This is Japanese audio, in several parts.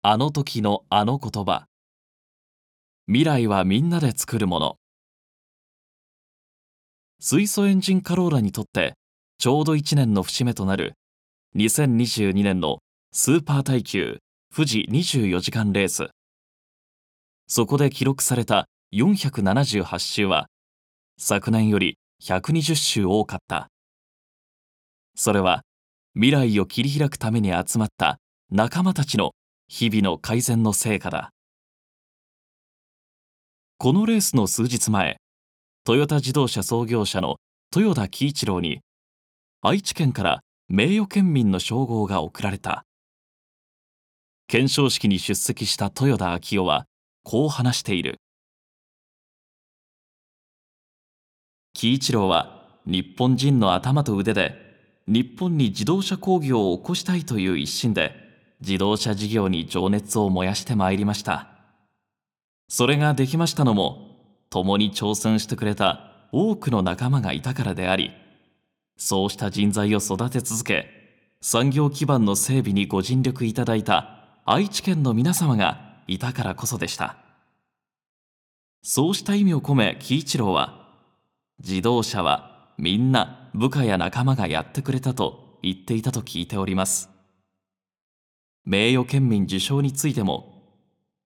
あの時のあの言葉。未来はみんなで作るもの。水素エンジンカローラにとってちょうど1年の節目となる2022年のスーパー耐久富士24時間レース。そこで記録された478周は昨年より120周多かった。それは未来を切り開くために集まった仲間たちの日々の改善の成果だ。このレースの数日前トヨタ自動車創業者の豊田喜一郎に愛知県から名誉県民の称号が贈られた。顕彰式に出席した豊田昭夫はこう話している。喜一郎は日本人の頭と腕で日本に自動車工業を起こしたいという一心で自動車事業に情熱を燃やしてまいりました。それができましたのも共に挑戦してくれた多くの仲間がいたからでありそうした人材を育て続け産業基盤の整備にご尽力いただいた愛知県の皆様がいたからこそでした。そうした意味を込め喜一郎は自動車はみんな部下や仲間がやってくれたと言っていたと聞いております。名誉県民受賞についても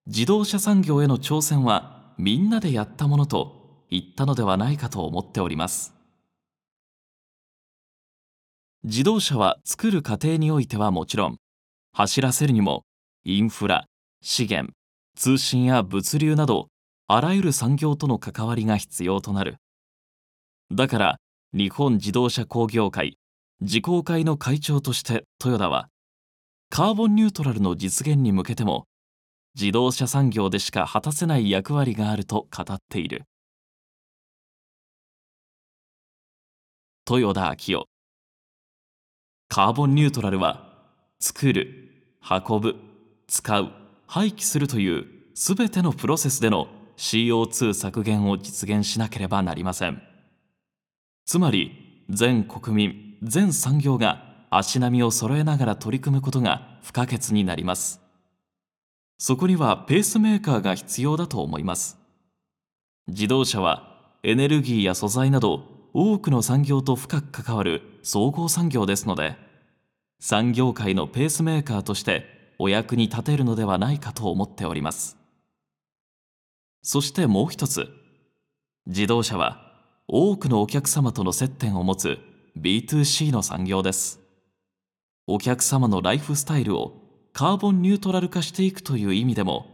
自動車産業への挑戦はみんなでやったものと言ったのではないかと思っております。自動車は作る過程においてはもちろん走らせるにもインフラ資源通信や物流などあらゆる産業との関わりが必要となる。だから日本自動車工業会自公会の会長として豊田はカーボンニュートラルの実現に向けても自動車産業でしか果たせない役割があると語っている。豊田昭夫カーボンニュートラルは作る運ぶ使う廃棄するという全てのプロセスでの CO2 削減を実現しなければなりません。つまり全国民全産業が足並みを揃えながら取り組むことが不可欠になります。そこにはペースメーカーが必要だと思います。自動車はエネルギーや素材など多くの産業と深く関わる総合産業ですので産業界のペースメーカーとしてお役に立てるのではないかと思っております。そしてもう一つ自動車は多くのお客様との接点を持つ B2C の産業です。お客様のライフスタイルをカーボンニュートラル化していくという意味でも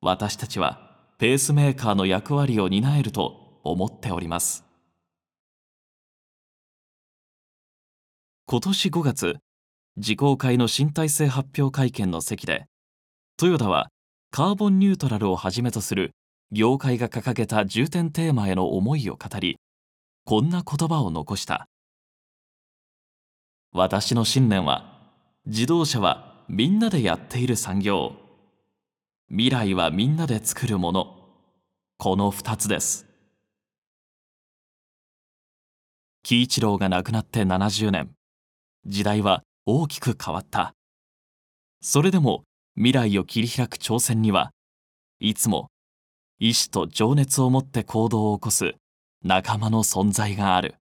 私たちはペースメーカーの役割を担えると思っております。今年5月自公会の新体制発表会見の席で豊田はカーボンニュートラルをはじめとする業界が掲げた重点テーマへの思いを語りこんな言葉を残した。私の信念は自動車はみんなでやっている産業。未来はみんなで作るもの。この2つです。喜一郎が亡くなって70年。時代は大きく変わった。それでも未来を切り開く挑戦にはいつも意志と情熱を持って行動を起こす仲間の存在がある。